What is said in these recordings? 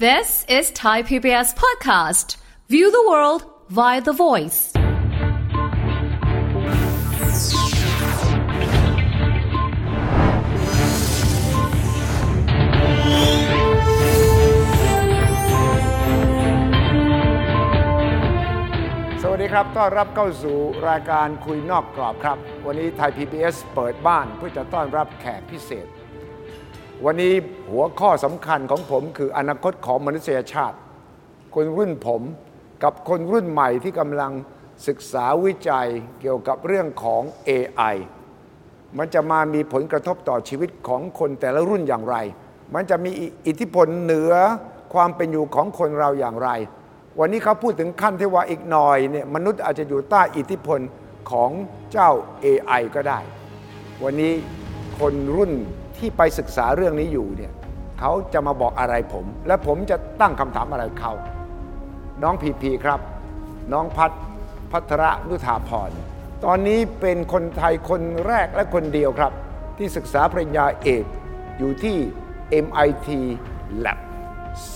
This is Thai PBS Podcast. View the world via the voice. สวัสดีครับต้อนรับเข้าสู่รายการคุยนอกกรอบครับ วันนี้ไทย PBS เปิดบ้านเพื่อจะต้อนรับแขกพิเศษ วันนี้หัวข้อสำคัญของผมคืออนาคตของมนุษยชาติ คนรุ่นผมกับคนรุ่นใหม่ที่กำลังศึกษาวิจัยเกี่ยวกับเรื่องของ AI มันจะมามีผลกระทบต่อชีวิตของคนแต่ละรุ่นอย่างไร มันจะมีอิทธิพลเหนือความเป็นอยู่ของคนเราอย่างไร วันนี้เขาพูดถึงขั้นที่ว่าอีกหน่อยเนี่ยมนุษย์อาจจะอยู่ใต้อิทธิพลของเจ้า AI ก็ได้ วันนี้คนรุ่น ที่ไปศึกษาเรื่องนี้อยู่เนี่ยเขาจะมาบอกอะไรผม และผมจะตั้งคำถามอะไรเขา น้องพีพีครับ น้องพัฒพัทระนุธาพร ตอนนี้เป็นคนไทยคนแรกและคนเดียวครับ ที่ศึกษาปริญญาเอกอยู่ที่ MIT Lab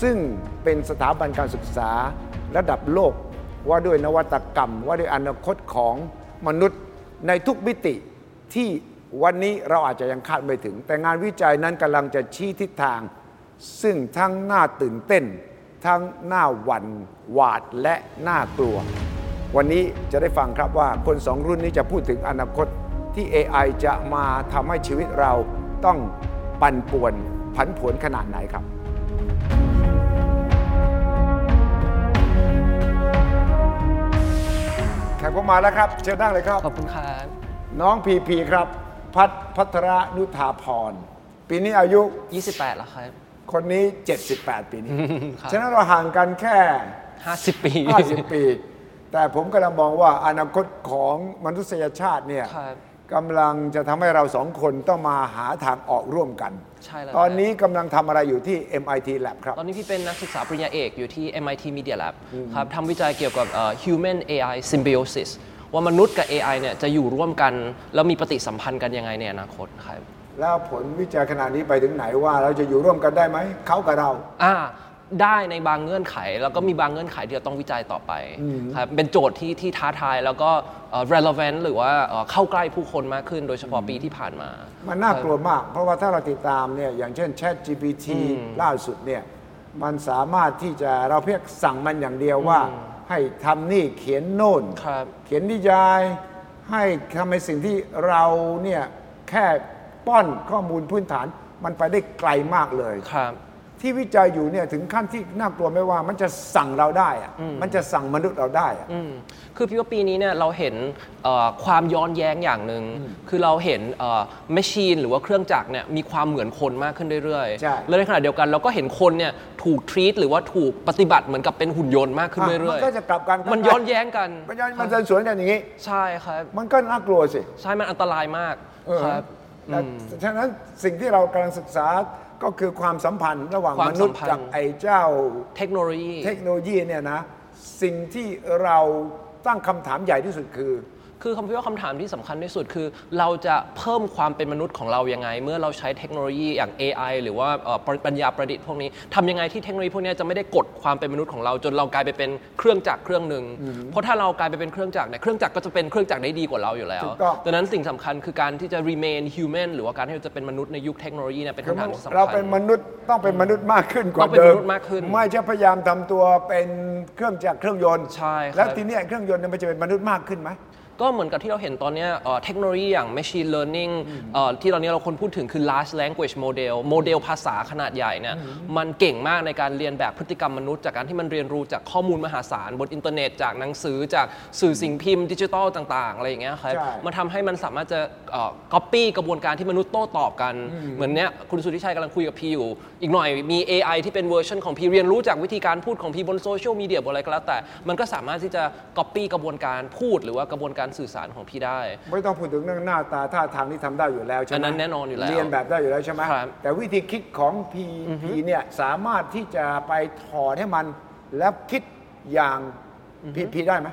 ซึ่งเป็นสถาบันการศึกษาระดับโลกว่าด้วยนวัตกรรม ว่าด้วยอนาคตของมนุษย์ในทุกมิติที่ วันนี้เราอาจจะยังคาดไม่ถึง แต่งานวิจัยนั้นกำลังจะชี้ทิศทาง ซึ่งทั้งน่าตื่นเต้น ทั้งน่าหวั่นหวาดและน่ากลัว วันนี้จะได้ฟังครับว่าคนสองรุ่นนี้จะพูดถึงอนาคตที่ AI จะมาทำให้ชีวิตเราต้องปั่นป่วนผันผวนขนาดไหนครับแขกผมมาแล้วครับ เชิญนั่งเลยครับ ขอบคุณครับ น้องพีพีครับ พัฒพัทระนุธาพร ปีนี้อายุ 28แล้วครับ คนนี้ 78 ปีนี้ ครับ ฉะนั้นเราห่างกันแค่ 50 ปี 50 ปี แต่ผมกำลังมองว่าอนาคตของมนุษยชาติเนี่ยครับ กำลังจะทำให้เราสองคนต้องมาหาทางออกร่วมกัน ใช่แล้วตอนนี้กำลังทำอะไรอยู่ที่ MIT Lab ครับ ตอนนี้พี่เป็นนักศึกษาปริญญาเอกอยู่ที่ MIT Media Lab ครับทำวิจัยเกี่ยวกับเอ่อ Human AI Symbiosis ว่ามนุษย์กับ AI เนี่ยจะอยู่ร่วมกัน แล้วมีปฏิสัมพันธ์กันยังไงในอนาคตครับแล้วผลวิจัยขนาดนี้ไปถึงไหนว่าเราจะอยู่ร่วมกันได้ไหมเขากับเราอ่าได้ในบางเงื่อนไข แล้วก็มีบางเงื่อนไขที่เราต้องวิจัยต่อไปครับเป็นโจทย์ที่ที่ท้าทายแล้วก็เอ่อ relevant หรือว่าเอ่อเข้าใกล้ผู้คนมากขึ้นโดยเฉพาะปีที่ผ่านมา มันน่ากลัวมาก เพราะว่าถ้าเราติดตามเนี่ยอย่างเช่น Chat GPT ล่าสุดเนี่ย มันสามารถที่จะเราเพียงสั่งมันอย่างเดียวว่า ให้ทำนี่เขียนโน่น ครับ เขียนนิยาย ให้ทำในสิ่งที่เราเนี่ยแค่ป้อนข้อมูลพื้นฐานมันไปได้ไกลมากเลย ครับ ที่วิจัยอยู่เนี่ยถึงขั้นที่น่ากลัวไม่ว่ามันจะสั่งเราได้อะมันจะสั่งมนุษย์เราได้อะอืมคือพี่ว่าปีนี้เนี่ยเราเห็นเอ่อความย้อนแย้งอย่างหนึ่งคือเราเห็นแมชชีนหรือว่าเครื่องจักรเนี่ยมีความเหมือนคนมากขึ้นเรื่อยใช่ ๆ แล้วในขณะเดียวกันเราก็เห็นคนเนี่ยถูกทรีตหรือว่าถูกปฏิบัติเหมือนกับเป็นหุ่นยนต์มากขึ้นอะเรื่อยมันก็จะกลับกันมันย้อนแย้งกัน มันย้อนมันจะสวนกันอย่างนี้ ใช่ครับ มันก็น่ากลัวสิ ใช่มันอันตรายมากเออครับ แต่ฉะนั้นสิ่งที่เรากำลังศึกษา ก็คือความสัมพันธ์ระหว่างความมนุษย์สัมพันธ์ กับไอ้เจ้าเทคโนโลยี เทคโนโลยีเนี่ยนะ สิ่งที่เราตั้งคำถามใหญ่ที่สุดคือ คือคำพิว่าคำถามที่สำคัญที่สุดคือ เราจะเพิ่มความเป็นมนุษย์ของเรายังไง เมื่อเราใช้เทคโนโลยีอย่าง AI หรือว่าเอ่อปริปัญญาประดิษฐ์พวกนี้ทำยังไงที่เทคโนโลยีพวกนี้จะไม่ได้กดความเป็นมนุษย์ของเรา จนเรากลายไปเป็นเครื่องจักรเครื่องหนึ่งเพราะถ้าเรากลายไปเป็นเครื่องจักรเนี่ยเครื่องจักรก็จะเป็นเครื่องจักรได้ดีกว่าเราอยู่แล้วถูกต้องดังนั้นสิ่งสำคัญคือการที่จะ remain human หรือว่าการที่เราจะเป็นมนุษย์ในยุคเทคโนโลยีเนี่ยเป็นคือคำถามที่สำคัญเราเป็นมนุษย์ต้องเป็นมนุษย์มากขึ้นกว่าต้องเป็นเดิมมนุษย์มากขึ้นไม่ใช่พยายามทำตัวเป็นเครื่องจักรเครื่องยนต์ใช่ครับแล้วทีเนี้ยเครื่องยนต์เนี่ยมันจะเป็นมนุษย์มากขึ้นไหม ก็เหมือนกับที่เราเห็นตอนเนี้ยเอ่อเทคโนโลยีอย่าง machine learning เอ่อที่ตอนนี้เราคนพูดถึงคือ large language model โมเดลภาษาขนาดใหญ่เนี่ยมันเก่งมากในการเรียนแบบพฤติกรรมมนุษย์ จากการที่มันเรียนรู้จากข้อมูลมหาศาลบนอินเทอร์เน็ต จากหนังสือจากสื่อสิ่งพิมพ์ดิจิทัลต่างๆ อะไรอย่างเงี้ยครับใช่มันทำให้มันสามารถจะเอ่อ copy กระบวนการที่มนุษย์โต้ตอบกัน เหมือนเนี้ยคุณสุทธิชัยกำลังคุยกับพีอยู่ อีกหน่อยมี AI ที่เป็นเวอร์ชันของพีเรียนรู้จากวิธีการพูดของพีบนโซเชียลมีเดียบนอะไรก็แล้วแต่ มันก็สามารถที่จะ copy กระบวนการพูดหรือว่ากระบวนการสื่อสารของพีได้ ไม่ต้องพูดถึงเรื่องหน้าตาท่าทางที่ทำได้อยู่แล้วใช่ไหมอันนั้นแน่นอนอยู่แล้วเรียนแบบได้อยู่แล้วใช่ไหมครับแต่วิธีคิดของพีพีเนี่ยสามารถที่จะไปถอดให้มันแล้วคิดอย่างพีพีได้ไหม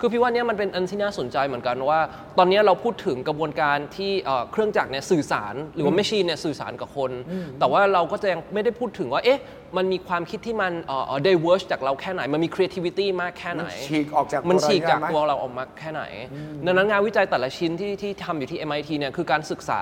คือพี่ว่าเนี่ยมันเป็นอันที่น่าสนใจเหมือนกันว่า ตอนนี้เราพูดถึงกระบวนการที่เอ่อเครื่องจักรเนี่ยสื่อสาร หรือว่า machine เนี่ยสื่อสารกับคน แต่ว่าเราก็จะยังไม่ได้พูดถึงว่าเอ๊ะ มันมีความคิดที่มันเอ่อเอ่อ diverse จากเราแค่ไหน มันมี creativity มากแค่ไหน มันฉีกออกจากมันตัวเราฉีกจากได้ไหมตัวเราออกมาแค่ไหน ดังนั้นงานวิจัยแต่ละชิ้นที่ที่ทำอยู่ที่ MIT เนี่ยคือการศึกษา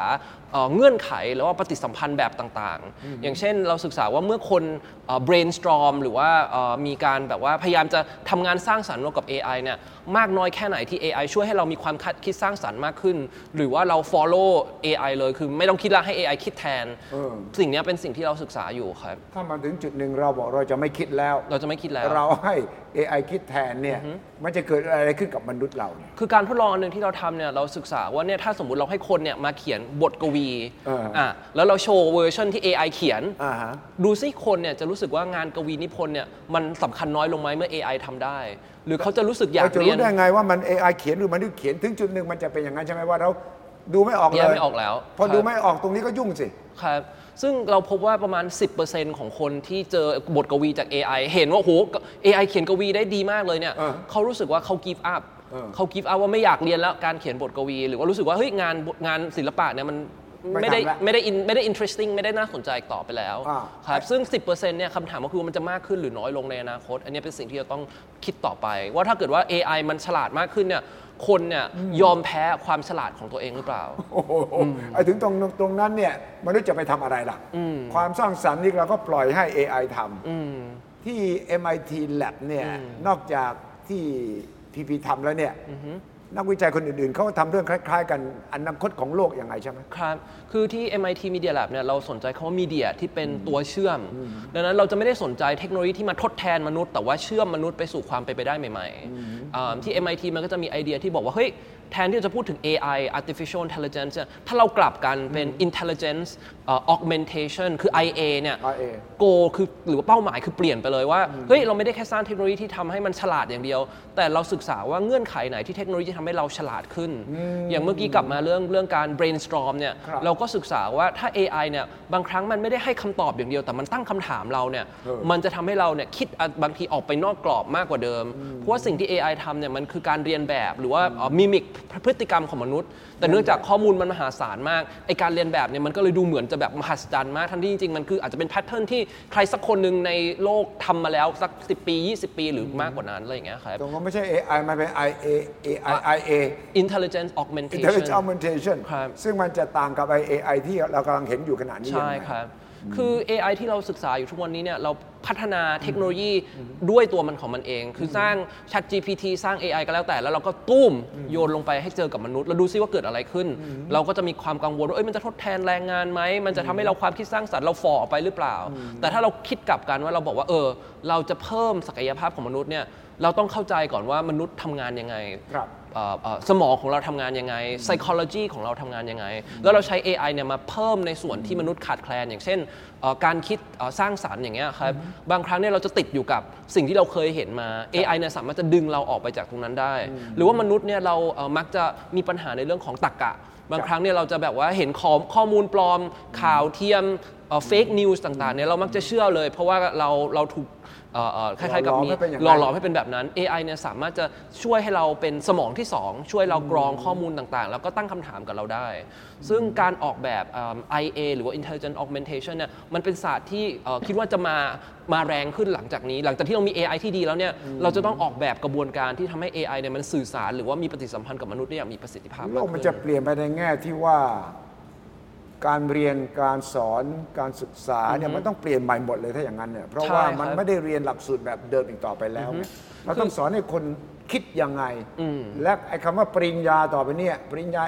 เอ่อเงื่อนไขแล้วว่าปฏิสัมพันธ์แบบต่างๆ อย่างเช่นเราศึกษาว่าเมื่อคนเอ่อ brainstorm หรือว่าเอ่อมีการแบบว่าพยายามจะทำงานสร้างสรรค์ร่วมกับ AI เนี่ยมากน้อยแค่ไหนที่ AI ช่วยให้เรามีความคิดสร้างสรรค์มากขึ้น หรือว่าเรา follow AI เลยคือไม่ต้องคิดละให้ AI คิดแทนเออสิ่งเนี้ยเป็นสิ่งที่เราศึกษาอยู่ครับ ถ้ามาถึงจุดหนึ่งเราบอกเราจะไม่คิดแล้ว เราจะไม่คิดแล้ว เราให้ AI คิดแทนเนี่ยมันจะเกิดอะไรขึ้นกับมนุษย์เราเนี่ย คือการทดลองอันหนึ่งที่เราทำเนี่ยเราศึกษาว่าเนี่ยถ้าสมมติเราให้คนเนี่ยมาเขียนบทกวีเอออ่่ะแล้วเราโชว์เวอร์ชันที่ AI เขียน อ่าฮะ ดูซิคนเนี่ยจะรู้สึกว่างานกวีนิพนธ์เนี่ยมันสำคัญน้อยลงไหมเมื่อ AI ทำได้ หรือเขาจะรู้สึกอยากเราจะเรียรู้นได้ไงว่ามัน AI เขียนหรือมนุษย์เขียนถึงจุดหนึ่งมันจะเป็นอย่างนั้นใช่ไหมว่าเราดูไม่ออกแยเลกยไม่ออกแล้วพอครับดูไม่ออกตรงนี้ก็ยุ่งสิ ครับ ซึ่งเราพบว่าประมาณ 10%ของคนที่เจอบทกวีจาก AI เห็นว่าโห AI เขียนกวีได้ดีมากเลยเนี่ยเออเขารู้สึกว่าเขา give up เออเขา give up ว่าไม่อยากเรียนแล้วการเขียนบทกวี หรือว่ารู้สึกว่าเฮ้ยงานงานศิลปะเนี่ยมันไม่ไม่ได้ทำละไม่ได้ in- ไม่ได้ interesting ไม่ได้น่าสนใจอีกต่อไปแล้วอ่าครับซึ่ง 10%เนี่ยคำถามก็คือว่ามันจะมากขึ้นหรือน้อยลงในอนาคต อันนี้เป็นสิ่งที่เราต้องคิดต่อไป ว่าถ้าเกิดว่า AI มันฉลาดมากขึ้นเนี่ย คนเนี่ยยอมแพ้ความฉลาดของตัวเองหรือเปล่าโอ้โหไอ้ถึงตรงตรงนั้นเนี่ยมนุษย์จะไปทำอะไรล่ะ ความสร้างสรรค์นี่เราก็ปล่อยให้ AI ทำที่ MIT Lab เนี่ยนอกจากที่พีพีทำแล้วเนี่ย นักวิจัยคนอื่นๆ เขาก็ทำเรื่องคล้าย ๆ กันอนาคตของโลกยังไงใช่ไหม ครับ คือที่ MIT Media Lab เนี่ยเราสนใจคำว่ามีเดียที่เป็นตัวเชื่อม ดังนั้นเราจะไม่ได้สนใจเทคโนโลยีที่มาทดแทนมนุษย์ แต่ว่าเชื่อมมนุษย์ไปสู่ความเป็นไปได้ใหม่ๆอ่าที่ MIT มันก็จะมีไอเดียที่บอกว่า เฮ้ยแทนที่จะพูดถึง AI artificial intelligence เนี่ยถ้าเรากลับกันเป็น intelligence เอ่อ augmentation คือ IA เนี่ย IA โกคือหรือว่าเป้าหมายคือเปลี่ยนไปเลยว่า เฮ้ย เราไม่ได้แค่สร้างเทคโนโลยีที่ทำให้มันฉลาดอย่างเดียว แต่เราศึกษาว่าเงื่อนไขไหนที่เทคโนโลยีทำให้เราฉลาดขึ้น อย่างเมื่อกี้กลับมาเรื่องเรื่องการ brainstorm เนี่ย ครับเราก็ศึกษาว่าถ้า AI เนี่ย บางครั้งมันไม่ได้ให้คำตอบอย่างเดียว แต่มันตั้งคำถามเราเนี่ย เออ มันจะทำให้เราเนี่ยคิดอะบางทีออกไปนอกกรอบมากกว่าเดิม เพราะว่าสิ่งที่ AI ทำเนี่ยมันคือการเรียนแบบหรือว่ามิมิกพฤติกรรมของมนุษย์ แต่เนื่องจากข้อมูลมันมหาศาลมากไอการเรียนแบบเนี่ยมันก็เลยดูเหมือนจะแบบมหัศจรรย์มากทั้งที่จริงๆมันคืออาจจะเป็นแพทเทิร์นที่ใครสักคนหนึ่งในโลกทำมาแล้วสัก 10 ปี 20 ปีหรือมากกว่านั้นอะไรอย่างเงี้ยครับตรงก็ไม่ใช่ AI มันเป็น IA AI IA intelligence augmentation intelligent augmentation ครับซึ่งมันจะต่างกับ AI ที่เรากำลังเห็นอยู่ขณะนี้ใช่ยังไงครับ คือ AI ที่เราศึกษาอยู่ทุกวันนี้เนี่ยเราพัฒนาเทคโนโลยีด้วยตัวมันของมันเอง คือสร้าง Chat GPT สร้าง AI ก็แล้วแต่ แล้วเราก็ตุ้มโยนลงไปให้เจอกับมนุษย์ แล้วดูซิว่าเกิดอะไรขึ้น เราก็จะมีความกังวลว่าเอ้ยมันจะทดแทนแรงงานไหม มันจะทำให้เราความคิดสร้างสรรค์เราฝ่อออกไปหรือเปล่า แต่ถ้าเราคิดกลับกันว่าเราบอกว่าเออ เราจะเพิ่มศักยภาพของมนุษย์เนี่ยเราต้องเข้าใจก่อนว่ามนุษย์ทำงานยังไง สมองของเราทำงานยังไง psychology ของเราทำงานยังไง แล้วเราใช้ AI เนี่ยมาเพิ่มในส่วนที่มนุษย์ขาดแคลน อย่างเช่น การคิดเอ่อสร้างสารรค์อย่างเงี้ยครับบางครั้งเนี่ยเราจะติดอยู่กับสิ่งที่เราเคยเห็นมา AI เนี่ยสามารถจะดึงเราออกไปจากตรงนั้นได้ หรือว่ามนุษย์เนี่ยเราเอ่อมักจะมีปัญหาในเรื่องของตรรกะ บางครั้งเนี่ยเราจะแบบว่าเห็นข้อข้อมูลปลอมข่าวเทียม fake news ต่างๆเนี่ยเรามักจะเชื่อเลย เพราะว่าเราเราถูกเอ่อเอ่อคล้ายๆกับมีหล่อหลอมให้เป็นอย่างนั้นหล่อหลอมให้เป็นแบบนั้น AI เนี่ยสามารถจะช่วยให้เราเป็นสมองที่ 2 ช่วยเรากรองข้อมูลต่างๆ แล้วก็ตั้งคำถามกับเราได้ ซึ่งการออกแบบเอิ่ม IA หรือว่า intelligent augmentation เนี่ยมันเป็นศาสตร์ที่เอ่อคิดว่าจะมามาแรงขึ้นหลังจากนี้ หลังจากที่เรามี AI ที่ดีแล้วเนี่ยเราจะต้องออกแบบกระบวนการที่ทำให้ AI เนี่ยมันสื่อสาร หรือว่ามีปฏิสัมพันธ์กับมนุษย์ได้อย่างมีประสิทธิภาพโลมากกมันขึ้จะเปลี่ยนไปในแง่ที่ว่าการเรียนการสอนการศึกษาเนี่ยมันต้องเปลี่ยนใหม่หมดเลยถ้าอย่างนั้นเนี่ยเพราะว่ามันไม่ได้เรียนหลักสูตรแบบเดิมอีกต่อไปแล้วไงเราต้องสอนให้คนคิดยังไง และไอ้คำว่าปริญญาต่อไปเนี่ยปริญญา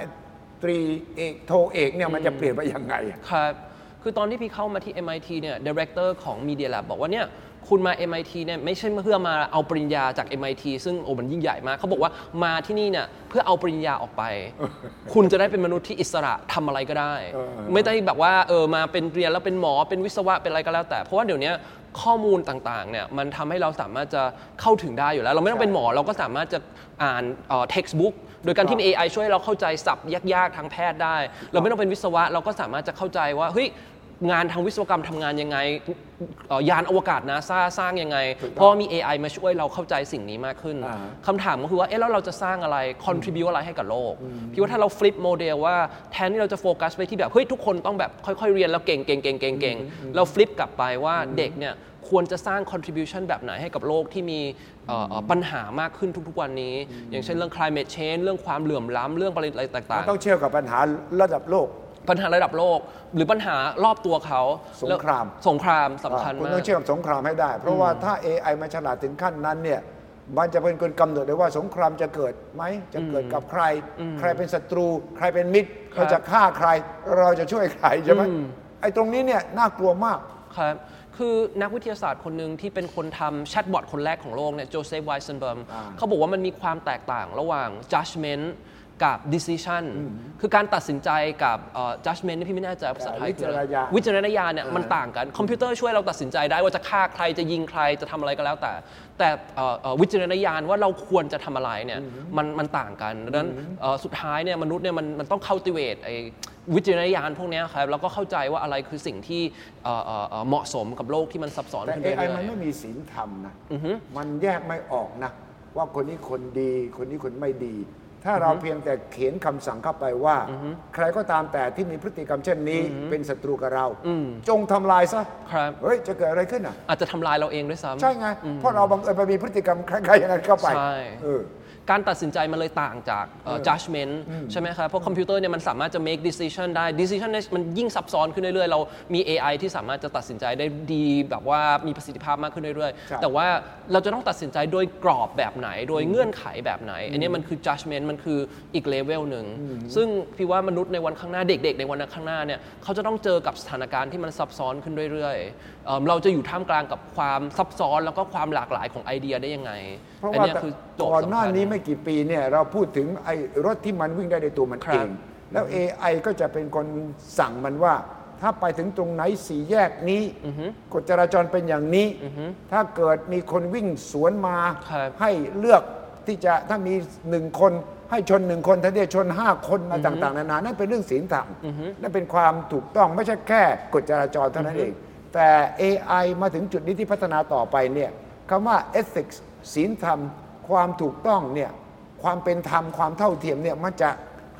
ตรีเอกโทเอกเนี่ยมันจะเปลี่ยนไปยังไงอะครับ คือตอนที่พี่เข้ามาที่ MIT เนี่ย Director ของ Media Lab บอกว่าเนี่ย คุณมา MIT เนี่ยไม่ใช่เพื่อมาเอาปริญญาจาก MIT ซึ่งโอ้มันยิ่งใหญ่มากเขาบอกว่ามาที่นี่เนี่ยเพื่อเอาปริญญาออกไป คุณจะได้เป็นมนุษย์ที่อิสระทำอะไรก็ได้เออไม่ได้แบบว่าเออมาเป็นเรียนแล้วเป็นหมอเป็นวิศวะเป็นอะไรก็แล้ว แต่เพราะว่าเดี๋ยวนี้ข้อมูลต่างๆเนี่ยมันทำให้เราสามารถจะเข้าถึงได้อยู่แล้ว เราไม่ต้องเป็นหมอเราก็สามารถจะอ่านเอ่อ textbook โดยการที่มี AI ช่วยให้เราเข้าใจศัพท์ยากๆทางแพทย์ได้ เราไม่ต้องเป็นวิศวะเราก็สามารถจะเข้าใจว่าเฮ้ย งานทางวิศวกรรมทำงานยังไงเอ่อยานอวกาศนาซาสร้างยังไงถูกต้องเพราะว่ามี AI มาช่วยเราเข้าใจสิ่งนี้มากขึ้นอ่าคำถามก็คือว่าเอ๊ะแล้วเราจะสร้างอะไร contribute อะไรให้กับโลก พี่ว่าถ้าเรา flip โมเดลว่าแทนที่เราจะโฟกัสไปที่แบบเฮ้ยทุกคนต้องแบบค่อยๆเรียนแล้วเก่งเก่งเก่งเก่งเก่งเรา flip กลับไปว่าเด็กเนี่ยควรจะสร้าง contribution แบบไหนให้กับโลกที่มีเอ่อเอ่อปัญหามากขึ้นทุกๆวันนี้ อย่างเช่นเรื่อง climate change เรื่องความเหลื่อมล้ำเรื่องอะไรต่างต้องเชื่อกับปัญหาระดับโลกๆ ปัญหาระดับโลก หรือปัญหารอบตัวเขาสงครามแล้วสงครามสำคัญคุณมาต้อกงเชื่อมสงครามให้ได้ เพราะว่าถ้า AI มันฉลาดถึงขั้นนั้นเนี่ยมันจะเป็นคนกำหนดได้ว่าสงครามจะเกิดไหมจะเกิดกับใคร ใครเป็นศัตรู ใครเป็นมิตรครับเราจะฆ่าใคร เราจะช่วยใครใช่ไหมไอ้ตรงนี้เนี่ยน่ากลัวมาก ครับ คือนักวิทยาศาสตร์คนหนึ่งที่เป็นคนทำแชทบอทคนแรกของโลกเนี่ย Joseph Weizenbaum อ่า เขาบอกว่ามันมีความแตกต่างระหว่าง judgment กับ decision คือการตัดสินใจกับเอ่อ judgment นี่พี่ไม่แน่ใจภาษาไทยคืออะไรวิจารณญาณวิจารณญาณเนี่ยมันต่างกัน คอมพิวเตอร์ช่วยเราตัดสินใจได้ว่าจะฆ่าใครจะยิงใครจะทำอะไรก็แล้วแต่ แต่เอ่อเอ่อวิจารณญาณว่าเราควรจะทำอะไรเนี่ยมันมันต่างกันดังนั้นเอ่อสุดท้ายเนี่ยมนุษย์เนี่ยมันมันต้อง cultivate ไอ้วิจารณญาณพวกเนี้ยครับแล้วก็เข้าใจว่าอะไรคือสิ่งที่เอ่อเอ่อเอ่อเหมาะสมกับโลกที่มันซับซ้อนแต่ขึ้นเรื่ AI อยมันๆไม่มีศีลธรรมนะมันแยกไม่ออกนะว่าคนนี้คนดีคนนี้คนไม่ดี ถ้าเราเพียงแต่เขียนคำสั่งเข้าไปว่า ใครก็ตามแต่ที่มีพฤติกรรมเช่นนี้เป็นศัตรูกับเรา จงทำลายซะครับ เฮ้ยจะเกิดอะไรขึ้นอะ อาจจะทำลายเราเองด้วยซ้ำ ใช่ไง เพราะเราบังเอิญไปมีพฤติกรรมคล้ายๆอย่างนั้นเข้าไปใช่ เออ การตัดสินใจมันเลยต่างจากเอ่อ judgment ใช่ไหมครับ เพราะคอมพิวเตอร์เนี่ยมันสามารถจะ make decision ได้ decision เนี่ยมันยิ่งซับซ้อนขึ้นเรื่อยๆ เรามี AI ที่สามารถจะตัดสินใจได้ดีแบบว่ามีประสิทธิภาพมากขึ้นเรื่อยครับ ๆ แต่ว่าเราจะต้องตัดสินใจโดยกรอบแบบไหน โดยเงื่อนไขแบบไหน อันนี้มันคือ judgment มันคืออีกเลเวลหนึ่ง ซึ่งพี่ว่ามนุษย์ในวันข้างหน้าเด็ก ๆ ในวันข้างหน้าเนี่ยเขาจะต้องเจอกับสถานการณ์ที่มันซับซ้อนขึ้นเรื่อยๆเอิ่มเราจะอยู่ท่ามกลางกับความซับซ้อนแล้วก็ความหลากหลายของไอเดียได้ยังไงเพราะอันว่าเนี้ยคือโจทก่อนย์หสำน้าคัญ นี้ไม่กี่ปีเนี่ยเราพูดถึงไอ้รถที่มันวิ่งได้ในตัวมันครัเอบ ง แล้ว AI ก็จะเป็นคนสั่งมันว่า ถ้าไปถึงตรงไหนสี่แยกนี้กฎจราจรเป็นอย่างนี้ถ้าเกิดมีคนวิ่งสวนมา ครับ ให้เลือกที่จะถ้ามีหนึ่งคน ให้ชนหนึ่งคนถ้าเดียวชนห้าคนอะไรต่างๆ นานานั่นเป็นเรื่องศีลธรรมนั่นเป็นความถูกต้องไม่ใช่แค่กฎจราจรเท่านั้นเอง แต่ AI มาถึงจุดนี้ที่พัฒนาต่อไปเนี่ยคำว่า ethics ศีลธรรม ความถูกต้องเนี่ยความเป็นธรรมความเท่าเทียมเนี่ยมันจะ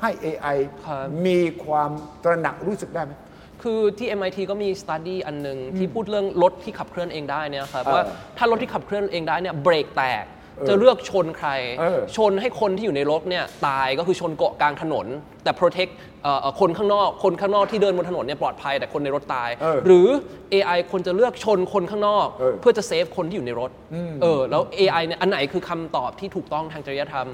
ให้ AI ครับมีความตระหนักรู้สึกได้ไหมคือที่ MIT ก็มี study อันหนึ่งที่พูดเรื่องรถที่ขับเคลื่อนเองได้เนี่ยครับเออว่าถ้ารถที่ขับเคลื่อนเองได้เนี่ยเบรกแตกเออ จะเลือกชนใครเออชนให้คนที่อยู่ในรถเนี่ยตายก็คือชนเกาะกลางถนน แต่ protect เอ่อเอ่อคนข้างนอก คนข้างนอกที่เดินบนถนนเนี่ยปลอดภัยแต่คนในรถตายเออหรือ AI คนจะเลือกชนคนข้างนอกเออเพื่อจะเซฟคนที่อยู่ในรถเออแล้ว AI เนี่ยอันไหนคือคำตอบที่ถูกต้องทางจริยธรรม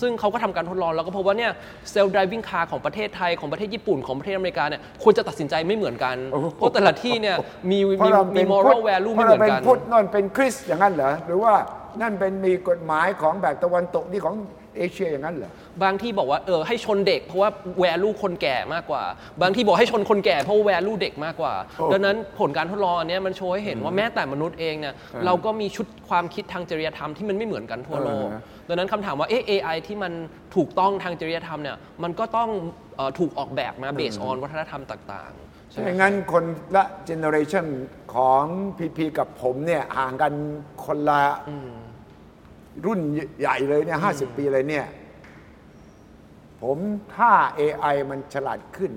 ซึ่งเขาก็ทำการทดลองแล้วก็พบว่าเนี่ยเซลล์ driving car ของประเทศไทยของประเทศญี่ปุ่นของประเทศอเมริกาเนี่ยควรจะตัดสินใจไม่เหมือนกัน เพราะแต่ละที่เนี่ยมีเพมีราะเรามีเป็น moral พุทธ value เพไม่ราะเหมืเราอนเป็นกันพุทธนนเป็นคริสต์อย่างนั้นเหรอหรือว่า นั่นเป็นมีกฎหมายของแบบตะวันตกนี่ของเอเชียอย่างนั้นเหรอ บางที่บอกว่าเออให้ชนเด็กเพราะว่า value คนแก่มากกว่า บางที่บอกให้ชนคนแก่เพราะว่า value เด็กมากกว่า โอ้ดังนั้นผลการทดลองอันเนี้ยมันโชว์ให้เห็นว่าแม้แต่มนุษย์เองเนี่ยเราก็มีชุดความคิดทางจริยธรรมที่มันไม่เหมือนกันทั่วโลก เออ ดังนั้นคำถามว่าเอ๊ะ AI ที่มันถูกต้องทางจริยธรรมเนี่ยมันก็ต้องเอ่อถูกออกแบบมา based on วัฒนธรรมต่างๆใช่ไหม ไม่งั้นคนละเจเนอเรชันของพีพีกับผมเนี่ยห่างกันคนละ รุ่นใหญ่เลยเนี่ยห้าสิบปีเลยเนี่ย ผมถ้า AI มันฉลาดขึ้น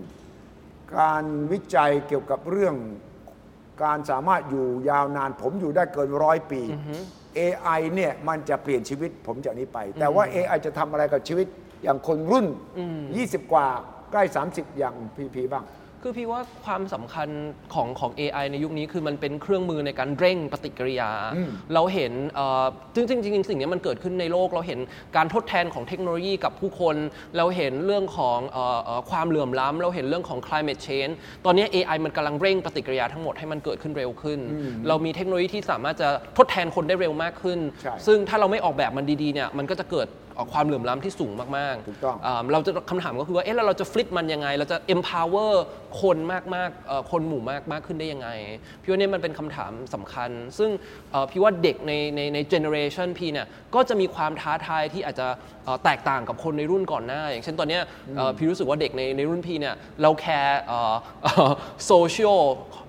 การวิจัยเกี่ยวกับเรื่องการสามารถอยู่ยาวนาน ผมอยู่ได้เกินร้อยปี AI เนี่ยมันจะเปลี่ยนชีวิตผมจากนี้ไป แต่ว่า AI จะทำอะไรกับชีวิตอย่างคนรุ่น 20 กว่าใกล้ 30 อย่างพีพีบ้าง คือพี่ว่าความสำคัญของของ AI ในยุคนี้คือมันเป็นเครื่องมือในการเร่งปฏิกิริยา เราเห็นเอ่อจริงๆจริงๆสิ่งนี้มันเกิดขึ้นในโลก เราเห็นการทดแทนของเทคโนโลยีกับผู้คน เราเห็นเรื่องของเอ่อเอ่อความเหลื่อมล้ำเราเห็นเรื่องของ climate change ตอนนี้ AI มันกำลังเร่งปฏิกิริยาทั้งหมดให้มันเกิดขึ้นเร็วขึ้น เรามีเทคโนโลยีที่สามารถจะทดแทนคนได้เร็วมากขึ้นใช่ซึ่งถ้าเราไม่ออกแบบมันดีๆเนี่ยมันก็จะเกิดเอ่อ ความเหลื่อมล้ำที่สูงมากๆถูกต้องาเราจะคำถามก็คือว่าเอ๊ะแล้วเราจะฟลิปมันยังไง เราจะ empower คนมากๆเอ่อคนหมู่มากมากขึ้นได้ยังไง พี่ว่าเนี่ยมันเป็นคำถามสำคัญ ซึ่งเอ่อพี่ว่าเด็กในในใน generation พี่เนี่ยก็จะมีความท้าทายที่อาจจะเอ่อแตกต่างกับคนในรุ่นก่อนหน้า อย่างเช่นตอนเนี้ยเอ่อพี่รู้สึกว่าเด็กในในรุ่นพี่เนี่ยเราแคร์ social เอ่อเอ่อ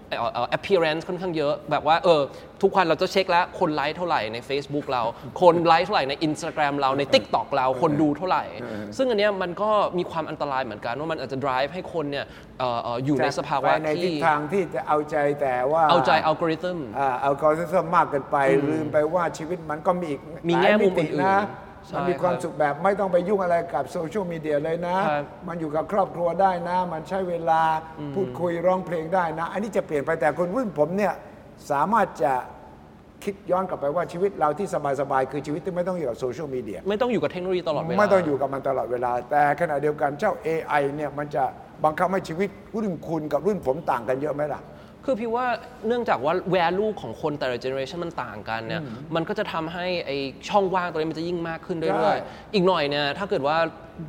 appearance ค่อนข้างเยอะ แบบว่าเออทุกวันเราจะเช็คแล้ว คนไลค์เท่าไหร่ใน Facebook เรา คนไลค์เท่าไหร่ใน Instagram เราใน TikTok เราคนดูเท่าไหร่ ซึ่งอันเนี้ยมันก็มีความอันตรายเหมือนกัน ว่ามันอาจจะ drive ให้คนเนี่ยเอ่อเอ่ออยู่ในสภาวะไปในทิศที่ทางที่จะเอาใจแต่ว่าเอาใจอัลกอริทึมอ่าอัลกอริทึมมากเกินไปลืมไปว่าชีวิตมันก็มีอีกมีหลายแง่มุมติอื่นๆนะ ใช่มันมีความครับสุขแบบไม่ต้องไปยุ่งอะไรกับโซเชียลมีเดียเลยนะ ครับมันอยู่กับครอบครัวได้นะ มันใช้เวลาพูดคุยร้องเพลงได้นะ อันนี้จะเปลี่ยนไปแต่คนรุ่นผมเนี่ยสามารถจะคิดย้อนกลับไปว่าชีวิตเราที่สบายๆคือชีวิตที่ไม่ต้องอยู่กับโซเชียลมีเดีย ไม่ต้องอยู่กับเทคโนโลยีตลอดเวลา ไม่ต้องอยู่กับมันตลอดเวลา แต่ขณะเดียวกันเจ้า AI เนี่ยมันจะบังคับให้ชีวิตรุ่นคุณกับรุ่นผมต่างกันเยอะไหมล่ะ คือพี่ว่าเนื่องจากว่า value ของคนแต่ละ generation มันต่างกันเนี่ยมันก็จะทำให้ไอช่องว่างตัวนี้มันจะยิ่งมากขึ้นใช่เรื่อยๆอีกหน่อยเนี่ยถ้าเกิดว่า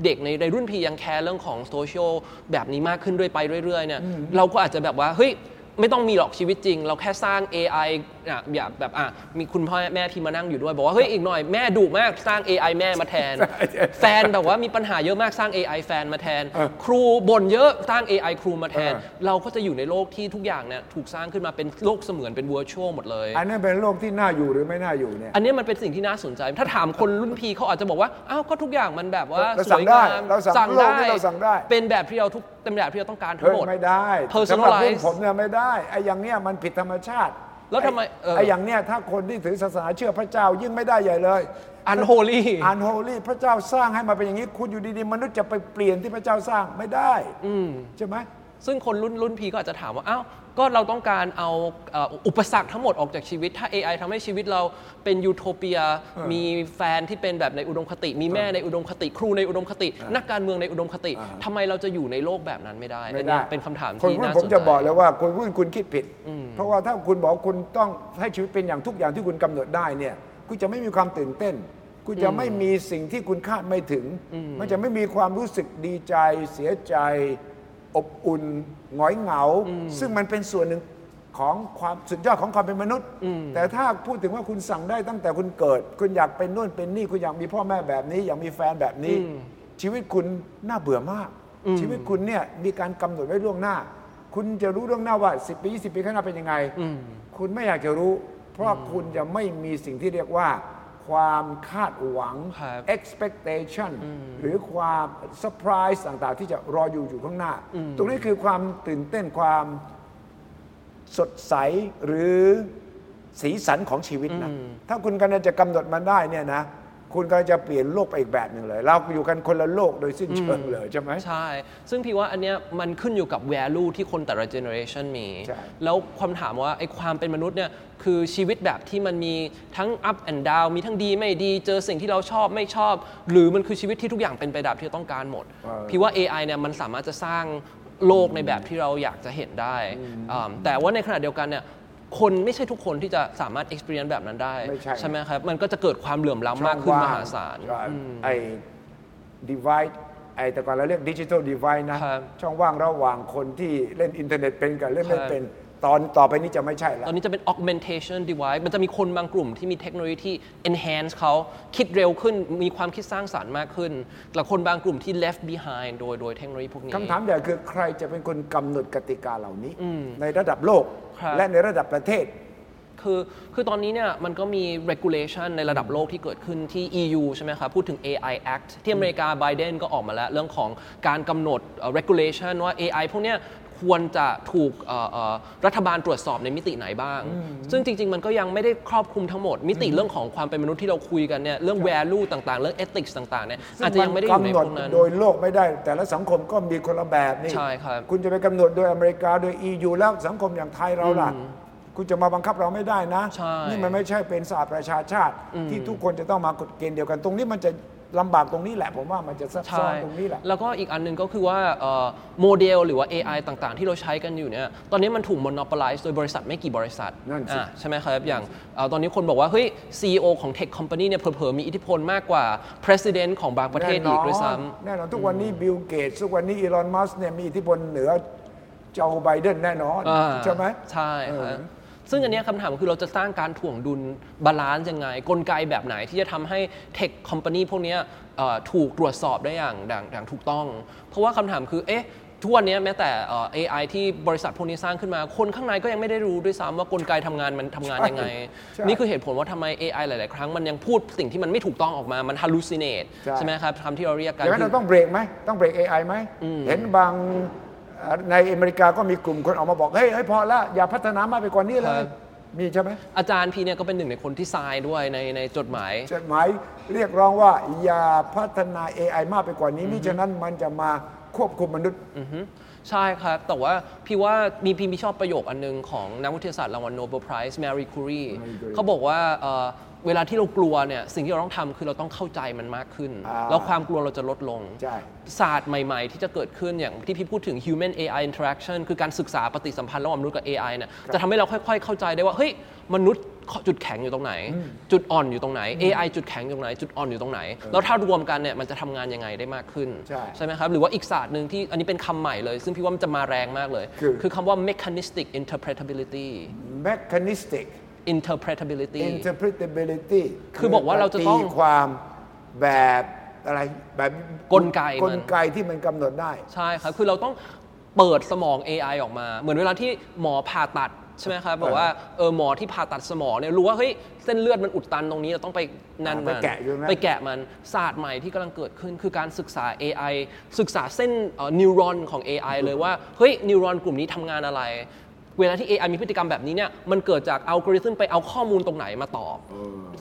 เด็กในในรุ่นพี่ยังแคร์เรื่องของโซเชียลแบบนี้มากขึ้นด้วยไปเรื่อยๆเนี่ยเราก็อาจจะแบบว่าเฮ้ย ไม่ต้องมีหรอกชีวิตจริง เราแค่สร้าง AI อะแบบแบบอะมีคุณพ่อแม่พี่มานั่งอยู่ด้วย บอกว่าเฮ้ยอีกหน่อยแม่ดุมากสร้าง AI แม่มาแทน แฟนแบบว่ามีปัญหาเยอะมากสร้าง AI แฟนมาแทน ครูบ่นเยอะสร้าง AI ครูมาแทนเออเราก็จะอยู่ในโลกที่ทุกอย่างเนี่ยถูกสร้างขึ้นมาเป็นโลกเสมือนเป็น virtual หมดเลย อันนี้เป็นโลกที่น่าอยู่หรือไม่น่าอยู่เนี่ยอันนี้มันเป็นสิ่งที่น่าสนใจ ถ้าถามคนรุ่นพี่เขาอาจจะบอกว่าอ้าวก็ทุกอย่างมันแบบว่าเราสสั่วยงได้งามเราสั่งโลกนี้เราสั่งได้เป็นแบบที่เราทุก เป็นแบบที่เราต้องการทั้เฮ้งยหมดไม่ได้ Personalize สำหรับรุ่นผมเนี่ยไม่ได้ไอ้อย่างเนี้ยมันผิดธรรมชาติ แล้วทำไมเออไอ้อย่างเนี้ยถ้าคนที่ถือศาสนาเชื่อพระเจ้ายิ่งไม่ได้ใหญ่เลย unholy อันโฮลี่พระเจ้าสร้างให้มาเป็นอย่างนี้ คุณอยู่ดีๆมนุษย์จะไปเปลี่ยนที่พระเจ้าสร้างไม่ได้ใช่ไหม ซึ่งคนรุ่นรุ่นพี่ก็อาจจะถามว่าอ้าวก็เราต้องการเอาเอ่ออุปสรรคทั้งหมดออกจากชีวิต ถ้า AI ทำให้ชีวิตเราเป็นยูโทเปีย มีแฟนที่เป็นแบบในอุดมคติ มีแม่ในอุดมคติ ครูในอุดมคติ นักการเมืองในอุดมคติทำไมเราจะอยู่ในโลกแบบนั้นไม่ได้ไม่อันได้เนี้ยเป็นคำถามคนที่รุ่นน่าผสมนใจจะบอกเลยว่าคนรุ่นคุณคิดผิด เพราะว่าถ้าคุณบอกคุณต้องให้ชีวิตเป็นอย่างทุกอย่างที่คุณกำหนดได้เนี่ยคุณจะไม่มีความตื่นเต้นคุณจะไม่มีสิ่งที่คุณคาดไม่ถึง มันจะไม่มีความรู้สึกดีใจเสียใจ อบอุ่นหงอยเหงา ซึ่งมันเป็นส่วนหนึ่งของความสุดยอดของความเป็นมนุษย์ แต่ถ้าพูดถึงว่าคุณสั่งได้ตั้งแต่คุณเกิด คุณอยากเป็นนู่นเป็นนี่ คุณอยากมีพ่อแม่แบบนี้ อยากมีแฟนแบบนี้ ชีวิตคุณน่าเบื่อมาก ชีวิตคุณเนี่ยมีการกำหนดไว้ล่วงหน้า คุณจะรู้ล่วงหน้าว่า 10 ปี 20 ปีข้างหน้าเป็นยังไง คุณไม่อยากจะรู้ เพราะคุณจะไม่มีสิ่งที่เรียกว่า ความคาดหวัง ครับ expectation หรือความ surprise ต่างๆ ที่จะรออยู่อยู่ข้างหน้า ตรงนี้คือความตื่นเต้นความสดใสหรือสีสันของชีวิตนะ ถ้าคุณกำลังจะกำหนดมันได้เนี่ยนะ คุณกำลังจะเปลี่ยนโลกไปอีกแบบหนึ่งเลย เราอยู่กันคนละโลกโดยสิ้นเชิงเลยใช่ไหม ใช่ ซึ่งพี่ว่าอันเนี้ยมันขึ้นอยู่กับ value ที่คนแต่ละ generation มี ใช่ แล้วความถามว่าไอ้ความเป็นมนุษย์เนี่ยคือชีวิตแบบที่มันมีทั้ง up and down มีทั้งดีไม่ดี เจอสิ่งที่เราชอบไม่ชอบ หรือมันคือชีวิตที่ทุกอย่างเป็นไปแบบที่เราต้องการหมด พี่ว่า AI เนี่ยมันสามารถจะสร้างโลกในแบบที่เราอยากจะเห็นได้อ่าแต่ว่าในขณะเดียวกันเนี่ย คนไม่ใช่ทุกคนที่จะสามารถ experience แบบนั้นได้ไม่ใช่ ไหมครับ มันก็จะเกิดความเหลื่อมล้ำมากขึ้นมหาศาลใช่ไอ้ divide ไอ้แต่ก่อนเราเรียกดิจิทัล divide นะครับช่องว่างระหว่างคนที่เล่นอินเทอร์เน็ตเป็นกับเล่นไม่ครับเป็น ตอนต่อไปนี้จะไม่ใช่แล้ว ตอนนี้จะเป็น augmentation device มันจะมีคนบางกลุ่มที่มีเทคโนโลยีที่ enhance เขาคิดเร็วขึ้น มีความคิดสร้างสารรค์มากขึ้น แต่คนบางกลุ่มที่ left behind โดยโดยเทคโนโลยีพวกนี้ คำถามใหญ่คือใครจะเป็นคนกำหนดกติกาเหล่านี้ ในระดับโลกครับ และในระดับประเทศ คือคือตอนนี้เนี่ยมันก็มี regulation ในระดับโลกที่เกิดขึ้นที่ EU ใช่ไหมครับ พูดถึง AI Act ที่อเมริกาไบเดนก็ออกมาแล้ว เรื่องของการกำหนดเอ่อ regulation ว่า AI พวกเนี้ย ควรจะถูกเอ่อเอ่อรัฐบาลตรวจสอบในมิติไหนบ้าง ซึ่งจริง ๆ มันก็ยังไม่ได้ครอบคลุมทั้งหมด มิติเรื่องของความเป็นมนุษย์ที่เราคุยกันเนี่ยเรื่อง value ต่างๆ เรื่อง ethics ต่างๆเนี่ยอาจจะยังไม่ได้อยู่ในกำหนพดวกนั้น โดยโลกไม่ได้ แต่ละสังคมก็มีคนละแบบนี่ใช่ครับคุณจะไปกำหนดโดยอเมริกาโดย EU แล้วสังคมอย่างไทยเราล่ะคุณจะมาบังคับเราไม่ได้นะใช่นี่มันไม่ใช่เป็นสหประชาชาติ ที่ทุกคนจะต้องมากฎเกณฑ์เดียวกันตรงนี้มันจะ ลำบากตรงนี้แหละผมว่ามันจะซับซ้อนตรงนี้แหละ แล้วก็อีกอันหนึงก็คือว่าเอ่อโมเดลหรือว่า AI ต่างๆ ที่เราใช้กันอยู่เนี่ยตอนนี้มันถูก monopolize โดยบริษัทไม่กี่บริษัทนั่นสิอะใช่ไหมครับ อย่างเอ่อตอนนี้คนบอกว่า เฮ้ย CEO ของ Tech Company เนี่ยเผลอๆมีอิทธิพลมากกว่า President ของบางประเทศอีกด้วยซ้ำแน่นอนทุกวันนี้บิลเกตส์ทุกวันนี้อีลอนมัสก์เนี่ยมีอิทธิพลเหนือโจไบเดนแน่นอนอ่าใช่ไหมใช่คเอรับอ ซึ่งอันเนี้ยคำถามคือเราจะสร้างการถ่วงดุลbalance ยังไง กลไกแบบไหนที่จะทำให้ tech company พวกเนี้ยเอ่อถูกตรวจสอบได้อย่างอย่างอย่างถูกต้อง เพราะว่าคำถามคือเอ๊ะทุกวันนี้แม้แต่เอ่อ AI ที่บริษัทพวกนี้สร้างขึ้นมา คนข้างในก็ยังไม่ได้รู้ด้วยซ้ำว่ากลไกทำงานมันทำงานยังไงใช่นี่คือเหตุผลว่าทำไม AI หลาย ๆ ครั้งมันยังพูดสิ่งที่มันไม่ถูกต้องออกมา มัน hallucinate ใช่ใช่ไหมครับคำที่เราเรียกกันอย่างนั้นเราต้องเบรกไหมต้องเบรก AI ไหมเห็นบางเอ่อ ในอเมริกาก็มีกลุ่มคนออกมาบอกเฮ้ยเฮ้ยพอละอย่าพัฒนามากไปกว่านี้เลย มีใช่ไหมอาจารย์พี่เนี่ยก็เป็นหนึ่งในคนที่ทรายด้วยในในจดหมาย จดหมายเรียกร้องว่าอย่าพัฒนา AI มากไปกว่านี้มิฉะนั้นมันจะมาควบคุมมนุษย์อือฮึใช่ครับ แต่ว่าพี่ว่ามีพี่มีชอบประโยคอันหนึงของนักวิทยาศาสตร์รางวัลโนเบลไพรส์แมรี่คูรี Curie เขาบอกว่า เอ่อเวลาที่เรากลัวเนี่ยสิ่งที่เราต้องทำคือเราต้องเข้าใจมันมากขึ้น อ่า แล้วความกลัวเราจะลดลง ใช่ ศาสตร์ใหม่ ๆ ที่จะเกิดขึ้นอย่างที่พี่พูดถึง human AI interaction คือการศึกษาปฏิสัมพันธ์ระหว่างมนุษย์กับ AI เนี่ยจะทำให้เราค่อยๆ เข้าใจได้ว่า เฮ้ย มนุษย์จุดแข็งอยู่ตรงไหน จุดอ่อนอยู่ตรงไหน AI จุดแข็งอยู่ตรงไหน จุดอ่อนอยู่ตรงไหน แล้วถ้ารวมกันเนี่ยมันจะทำงานยังไงได้มากขึ้นใช่ไหมครับ หรือว่าอีกศาสตร์หนึ่งที่อันนี้เป็นคำใหม่เลย ซึ่งพี่ว่ามันจะมาแรงมากเลยคือคือคำว่า mechanistic interpretability mechanistic interpretability interpretability คือบอกว่าเราจะต้องตีความแบบอะไรแบบกลไกมันกลไกที่มันกำหนดได้ ใช่ครับ คือเราต้องเปิดสมอง AI ออกมา เหมือนเวลาที่หมอผ่าตัดใช่ไหมครับบอกว่าเออหมอที่ผ่าตัดสมองเนี่ยรู้ว่าเฮ้ยเส้นเลือดมันอุดตันตรงนี้เราต้องไปนั่นไปมันแกะอยู่นะไปแกะมันศาสตร์ใหม่ที่กำลังเกิดขึ้นคือการศึกษา AI ศึกษาเส้นนิวรอนของ AI เลยว่าเฮ้ยนิวรอนกลุ่มนี้ทำงานอะไร เวลาที่ AI มีพฤติกรรมแบบนี้เนี่ยมันเกิดจากอัลกอริทึมไปเอาข้อมูลตรงไหนมาตอบ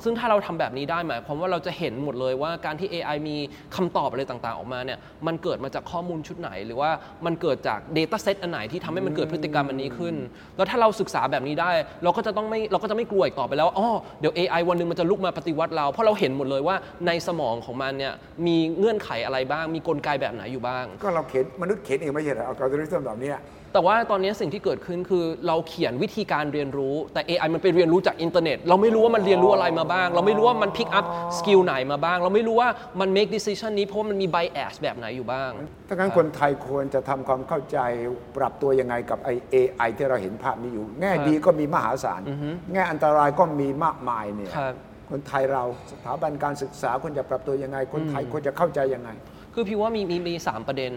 ซึ่งถ้าเราทำแบบนี้ได้หมายความว่าเราจะเห็นหมดเลยว่าการที่ AI มีคำตอบอะไรต่างๆ ออกมาเนี่ยมันเกิดมาจากข้อมูลชุดไหน หรือว่ามันเกิดจาก Data Set อันไหนที่ทำให้มันเกิดพฤติกรรมอันนี้ขึ้น แล้วถ้าเราศึกษาแบบนี้ได้ เราก็จะต้องไม่เราก็จะไม่กลัวอีกต่อไปแล้วว่าอ๋อเดี๋ยว AI วันหนึงมันจะลุกมาปฏิวัติเราเพราะเราเห็นหมดเลยว่าในสมองของมันเนี่ยมีเงื่อนไขอะไรบ้าง มีกลไกแบบไหนอยู่บ้าง ก็เราเขียนมนุษย์เขียนเองไม่ใช่เหรออัลกอริทึมแบบเนี้ย แต่ว่าตอนนี้สิ่งที่เกิดขึ้นคือเราเขียนวิธีการเรียนรู้ แต่ AI มันไปเรียนรู้จากอินเทอร์เน็ต เราไม่รู้ว่ามันเรียนรู้อะไรมาบ้าง เราไม่รู้ว่ามัน pick up skill ไหนมาบ้าง เราไม่รู้ว่ามัน make decision นี้เพราะว่ามันมี bias แบบไหนอยู่บ้างถ้างั้นคนไทยควรจะทำความเข้าใจปรับตัวยังไงกับไอ AI ที่เราเห็นภาพนี้อยู่ แง่ดีก็มีมหาศาลแง่อันตรายก็มีมากมายเนี่ยครับคนไทยเราสถาบันการศึกษาควรจะปรับตัวยังไง คนไทยควรจะเข้าใจยังไง คือพี่ว่ามีมีมีสามประเด็น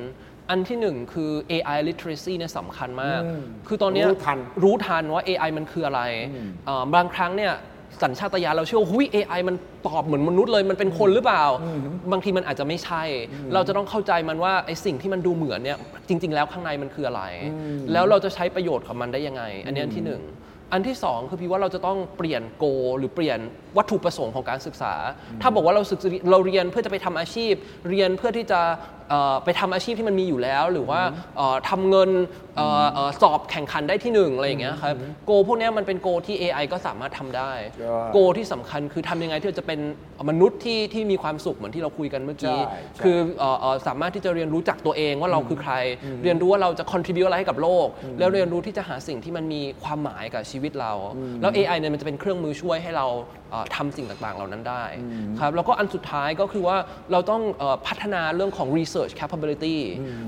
อันที่หนึ่งคือ AI literacy เนี่ยสำคัญมากคือตอนเนี้ยรู้ทันรู้ทันว่า AI มันคืออะไรเอ่อบางครั้งเนี่ยสัญชาตญาณเราเชื่อว่าหุย AI มันตอบเหมือนมนุษย์เลยมันเป็นคนหรือเปล่า บางทีมันอาจจะไม่ใช่ เราจะต้องเข้าใจมันว่าไอ้สิ่งที่มันดูเหมือนเนี่ยจริง ๆ แล้วข้างในมันคืออะไร แล้วเราจะใช้ประโยชน์ของมันได้ยังไง อันนี้อันที่หนึ่งอันที่สองคือพี่ว่าเราจะต้องเปลี่ยนโก หรือเปลี่ยนวัตถุประสงค์ของการศึกษา ถ้าบอกว่าเราศึกษาเราเรียนเพื่อจะไปทำอาชีพ เรียนเพื่อที่จะเอ่อไปทำอาชีพที่มันมีอยู่แล้ว หรือว่าเอ่อทำเงินเอ่อเอ่อสอบแข่งขันได้ที่หนึ่งอะไรอย่างเงี้ยครับโกพวกเนี้ยมันเป็นโกที่ AI ก็สามารถทำได้ใช่โกที่สำคัญคือทำยังไงที่เราจะเป็นมนุษย์ที่ที่มีความสุขเหมือนที่เราคุยกันเมื่อกี้ใช่ใช่คือเอ่อเอ่อสามารถที่จะเรียนรู้จักตัวเองว่าเราคือใคร เรียนรู้ว่าเราจะ contribu อะไรให้กับโลก แล้วเรียนรู้ที่จะหาสิ่งที่มันมีความหมายกับชีวิตเรา แล้ว AI เนี่ยมันจะเป็นเครื่องมือช่วยให้เราเอ่อทำสิ่งต่างๆ เหล่านั้นได้ครับแล้วก็อันสุดท้ายก็คือว่าเราต้องเอ่อพัฒนาเรื่องของ research capability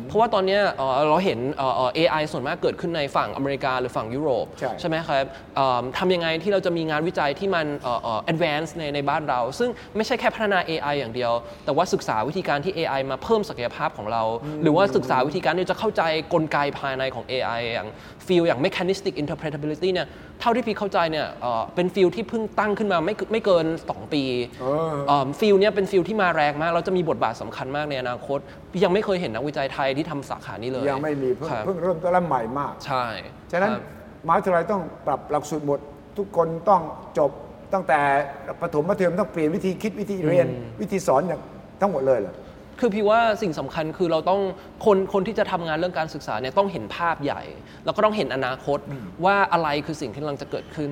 เพราะว่าตอนเนี้ยเอ่อเราเห็นเอ่อเอ่อ AI ส่วนมากเกิดขึ้นในฝั่งอเมริกาหรือฝั่งยุโรป ใช่ใช่ไหมครับเอิ่มทำยังไงที่เราจะมีงานวิจัยที่มันเอ่อเอ่อ advance ในในบ้านเรา ซึ่งไม่ใช่แค่พัฒนา AI อย่างเดียว แต่ว่าศึกษาวิธีการที่ AI มาเพิ่มศักยภาพของเรา หรือว่าศึกษาวิธีการที่จะเข้าใจกลไกภายในของ AI อย่าง field อย่าง mechanistic interpretability เนี่ย เท่าที่พี่เข้าใจเนี่ยเอ่อเป็น field ที่เพิ่งตั้งขึ้นมาไม่ไม่เกิน 2 ปีfield เนี่ยเป็น field ที่มาแรงมากแล้วจะมีบทบาทสำคัญมากในอนาคตพี่ยังไม่เคยเห็นนักวิจัยไทยที่ทำสาขานี้เลยยังไม่มีเพิ่งครับเพิ่งเริ่มต้นและใหม่มาก ใช่ฉะนั้นครับ มหาวิทยาลัยต้องปรับหลักสูตรหมด ทุกคนต้องจบตั้งแต่ประถมมัธยมต้องเปลี่ยนวิธีคิดวิธีเรียน วิธีสอนอย่างทั้งหมดเลยเหรอ คือพี่ว่าสิ่งสำคัญคือเราต้องคนคนที่จะทำงานเรื่องการศึกษาเนี่ยต้องเห็นภาพใหญ่ แล้วก็ต้องเห็นอนาคตว่าอะไรคือสิ่งที่กำลังจะเกิดขึ้น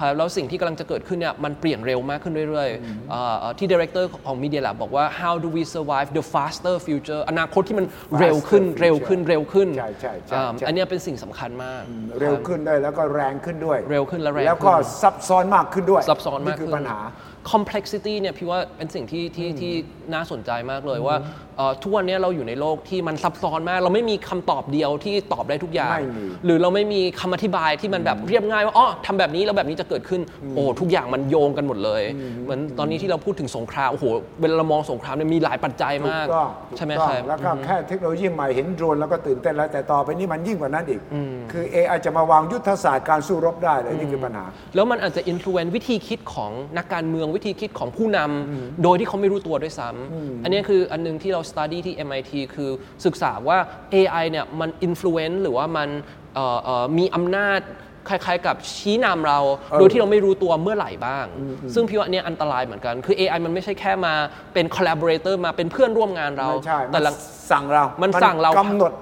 ครับแล้วสิ่งที่กำลังจะเกิดขึ้นเนี่ยมันเปลี่ยนเร็วมากขึ้นเรื่อยๆเอ่อเอ่อที่ director ของ Media Lab บอกว่า how do we survive the faster future อนาคตที่มันเร็วขึ้น future เร็วขึ้นเร็วขึ้นใช่ใช่ใช่อ่าใช่อันเนี้ยเป็นสิ่งสำคัญมาก เร็วขึ้นด้วยแล้วก็แรงขึ้นด้วย เร็วขึ้นและแรงแล้วก็ขึ้นซับซ้อนมากขึ้นด้วยซับซ้อนมากนี่คือขึ้นปัญหา complexity เนี่ยพี่ว่าเป็นสิ่งที่ที่ที่น่าสนใจมากเลยว่า ทุกวันนี้เราอยู่ในโลกที่มันซับซ้อนมาก เราไม่มีคำตอบเดียวที่ตอบได้ทุกอย่างไม่มีหรือเราไม่มีคำอธิบายที่มันแบบเรียบง่ายว่าอ๋อทำแบบนี้แล้วแบบนี้จะเกิดขึ้น โอ้ทุกอย่างมันโยงกันหมดเลย เหมือนตอนนี้ที่เราพูดถึงสงครามโอ้โหเวลาเรามองสงครามเนี่ยมีหลายปัจจัยถูมากกต้องถูกใช่ไหมต้องครับแล้วก็แค่เทคโนโลยีใหม่เห็นโดรนแล้วก็ตื่นเต้นแล้วแต่ต่อไปนี้มันยิ่งกว่านั้นอีก คือ AI จะมาวางยุทธศาสตร์การสู้รบได้เลยนี่คือปัญหา แล้วมันอาจจะอิ f ฟ u เ n นวิธีคิดของนักการเมืองวิธีคิดของผู้นำโดยที่เขาไม่รู้ตัวด้วยซ้ำอันนี้คืออันนึงที่เรา study ที่ MIT คือศึกษาว่า AI เนี่ยมันอิ f ฟ u เ n นหรือว่ามันเอ่อเอ่อมีอำนาจคล้ายๆ กับชี้นำเรา โดยที่เราไม่รู้ตัวเมื่อไหร่บ้าง ซึ่งพี่ว่าอันเนี้ยอันตรายเหมือนกัน คือ AI มันไม่ใช่แค่มาเป็น collaborator มาเป็นเพื่อนร่วมงานเราไม่ใช่แต่มันหลังสั่งเรามัมันสั่งเรากำหนด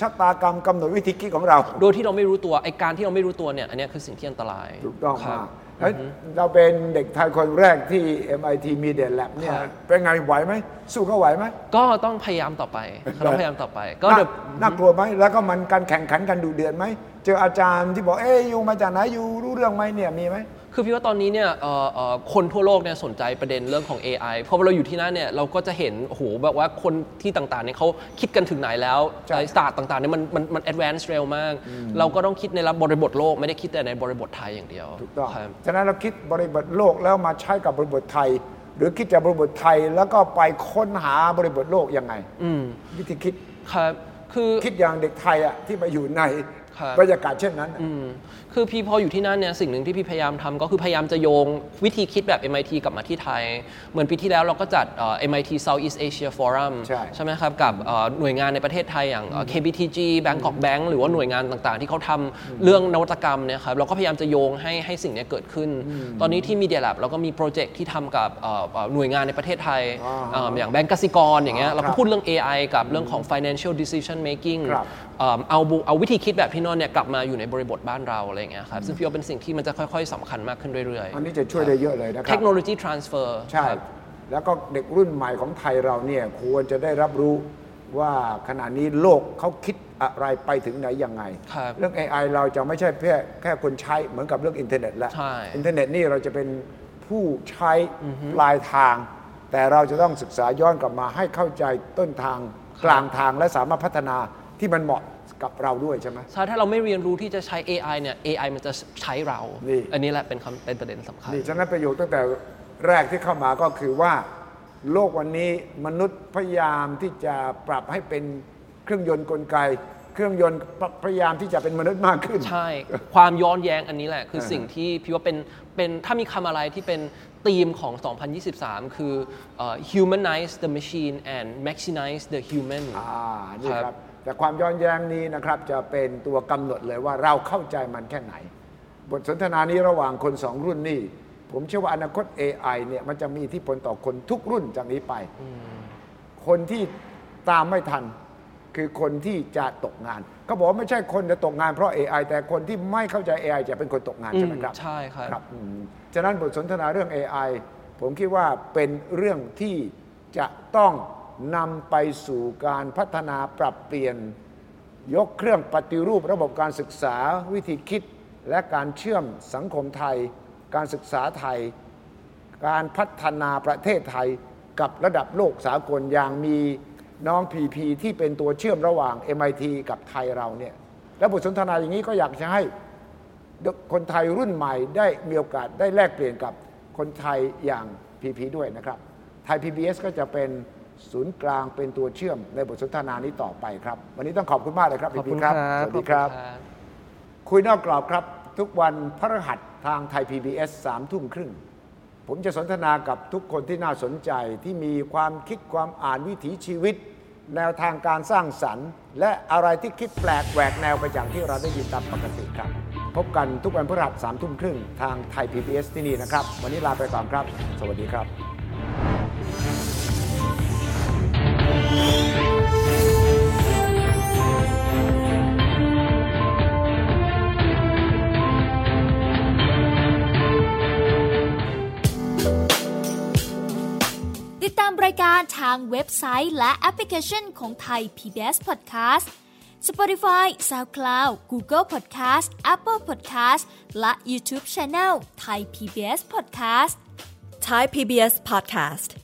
ชะตากรรมกำหนดวิธีคิดของเรา โดยที่เราไม่รู้ตัวไอการที่เราไม่รู้ตัวเนี่ยอันเนี้ยคือสิ่งที่อันตรายถูกต้องครัมาบกแล้ว เราเป็นเด็กไทยคนแรกที่ MIT Media Lab เนี่ยครับเป็นไงไหวไหม สู้เขาไหวไหม ก็ต้องพยายามต่อไปเราพยายามต่อไป ก็น่าเดี๋ยวน่ากลัวไหม แล้วก็มันการแข่งขันกันดูเดือดไหม เจออาจารย์ที่บอก เอ้ยอยู่มาจากไหนอยู่รู้เรื่องไหมเนี่ยมีไหม คือพี่ว่าตอนนี้เนี่ยเอ่อเอ่อคนทั่วโลกเนี่ยสนใจประเด็นเรื่องของ AI เพราะว่าเราอยู่ที่นั่นเนี่ยเราก็จะเห็นโอ้โหแบบว่าคนที่ต่างๆเนี่ยเขาคิดกันถึงไหนแล้วใช่ไอ้ศาสตร์ต่างๆเนี่ยมันมันมัน advance เร็วมาก เราก็ต้องคิดในบริบทโลกไม่ได้คิดแต่ในบริบทไทยอย่างเดียวถูกต้องครับฉะนั้นเราคิดบริบทโลกแล้วมาใช้กับบริบทไทย หรือคิดจากบริบทไทยแล้วก็ไปค้นหาบริบทโลกยังไงวิธีคิดครับคือคิดอย่างเด็กไทยอะที่มาอยู่ในครั บบรรยากาศเช่นนั้นอะอืมคือพี่พออยู่ที่นั่นเนี่ยสิ่งหนึ่งที่พี่พยายามทำก็คือพยายามจะโยงวิธีคิดแบบ MIT กลับมาที่ไทย เหมือนปีที่แล้วเราก็จัดเอ่อ MIT Southeast Asia Forum ใช่ไหมครับ กับเอ่อหน่วยงานในประเทศไทยอย่างเอ่อ KBTG Bangkok Bank หรือว่าหน่วยงานต่างๆ ที่เขาทำเรื่องนวัตกรรมเนี่ยครับเราก็พยายามจะโยงให้ให้สิ่งเนี้ยเกิดขึ้น ตอนนี้ที่ Media Lab เราก็มีโปรเจกต์ที่ทำกับเอ่อเอ่อหน่วยงานในประเทศไทยอ่าเอ่ออย่างแบงก์กสิกรอย่างเงี้ยอ่าเราครัก็บพูดเรื่อง AI กับเรื่องของ financial decision making ครับเอิ่มเอาบุเอาวิธีคิดแบบพี่นนท์เนี่ยกลับมาอยู่ในบริบทบ้านเราอะไรอย่างเงี้ยครับซึ่งพี่ว่าเป็นสิ่งที่มันจะค่อยๆสำคัญมากขึ้นเรื่อยอันนี้จะช่วยได้เยอะเลยนะคๆรับเทคโนโลยี transfer ใช่ครับแล้วก็เด็กรุ่นใหม่ของไทยเราเนี่ยควรจะได้รับรู้ว่าขณะนี้โลกเขาคิดอะไรไปถึงไหนยังไงครับเรื่อง AI เราจะไม่ใช่แค่แค่คนใช้เหมือนกับเรื่องอินเทอร์เน็ตแล้วใช่อินเทอร์เน็ตนี่เราจะเป็นผู้ใช้ปลายทาง แต่เราจะต้องศึกษาย้อนกลับมาให้เข้าใจต้นทางกลางทางและสามารถพัฒนา ที่มันเหมาะกับเราด้วยใช่ไหมใช่ถ้าเราไม่เรียนรู้ที่จะใช้ AI เนี่ย AI มันจะใช้เรานี่อันนี้แหละเป็นคำเป็นประเด็นสำคัญนี่ฉะนั้นประโยชน์ตั้งแต่แรกที่เข้ามาก็คือว่า โลกวันนี้มนุษย์พยายามที่จะปรับให้เป็นเครื่องยนต์กลไก เครื่องยนต์พยายามที่จะเป็นมนุษย์มากขึ้น ใช่ ความย้อนแย้งอันนี้แหละ คือเออสิ่งที่พี่ว่าเป็นเป็นถ้ามีคำอะไรที่เป็นธีมของ 2023 คือเอ่อ humanize the machine and maximize the human อ่านี่คครัรับบ แต่ความย้อนแย้งนี้นะครับจะเป็นตัวกำหนดเลยว่าเราเข้าใจมันแค่ไหน บทสนทนานี้ระหว่างคนสองรุ่นนี่ผมเชื่อว่าอนาคต AI เนี่ยมันจะมีอิทธิพลต่อคนทุกรุ่นจากนี้ไป คนที่ตามไม่ทันคือคนที่จะตกงานเขาบอกว่าไม่ใช่คนจะตกงานเพราะ AI แต่คนที่ไม่เข้าใจ AI จะเป็นคนตกงานใช่ไหมครับอืมใช่ครับครับอืมฉะนั้นบทสนทนาเรื่อง AI ผมคิดว่าเป็นเรื่องที่จะต้อง นำไปสู่การพัฒนาปรับเปลี่ยน ยกเครื่องปฏิรูประบบการศึกษาวิธีคิด และการเชื่อมสังคมไทย การศึกษาไทย การพัฒนาประเทศไทยกับระดับโลกสากลอย่างมีน้องพีพีที่เป็นตัวเชื่อมระหว่าง MIT กับไทยเราเนี่ยและบทสนทนาอย่างนี้ก็อยากจะให้คนไทยรุ่นใหม่ได้มีโอกาสได้แลกเปลี่ยนกับคนไทยอย่างพีพีด้วยนะครับ ไทย PBS ก็จะเป็น ศูนย์กลางเป็นตัวเชื่อมในบทสนทนานี้ต่อไปครับ วันนี้ต้องขอบคุณมากเลยครับขอบพีคุณพีครับสวัสดีครับขอณบคุยนอกกรอบครับ ทุกวันพฤหัสทางไทย PBS สามทุ่มครึ่ง ผมจะสนทนากับทุกคนที่น่าสนใจที่มีความคิดความอ่านวิถีชีวิต แนวทางการสร้างสรรค์ และอะไรที่คิดแปลกแหวกแนวไปจากที่เราได้ยินตามปกติครับ พบกันทุกวันพฤหัสสามทุ่มครึ่งทางไทย PBS ที่นี่นะครับ วันนี้ลาไปก่อนครับ สวัสดีครับ ติดตามรายการทางเว็บไซต์และแอปพลิเคชันของไทย PBS Podcast Spotify SoundCloud Google Podcast Apple Podcast และ YouTube Channel Thai PBS Podcast Thai PBS podcast.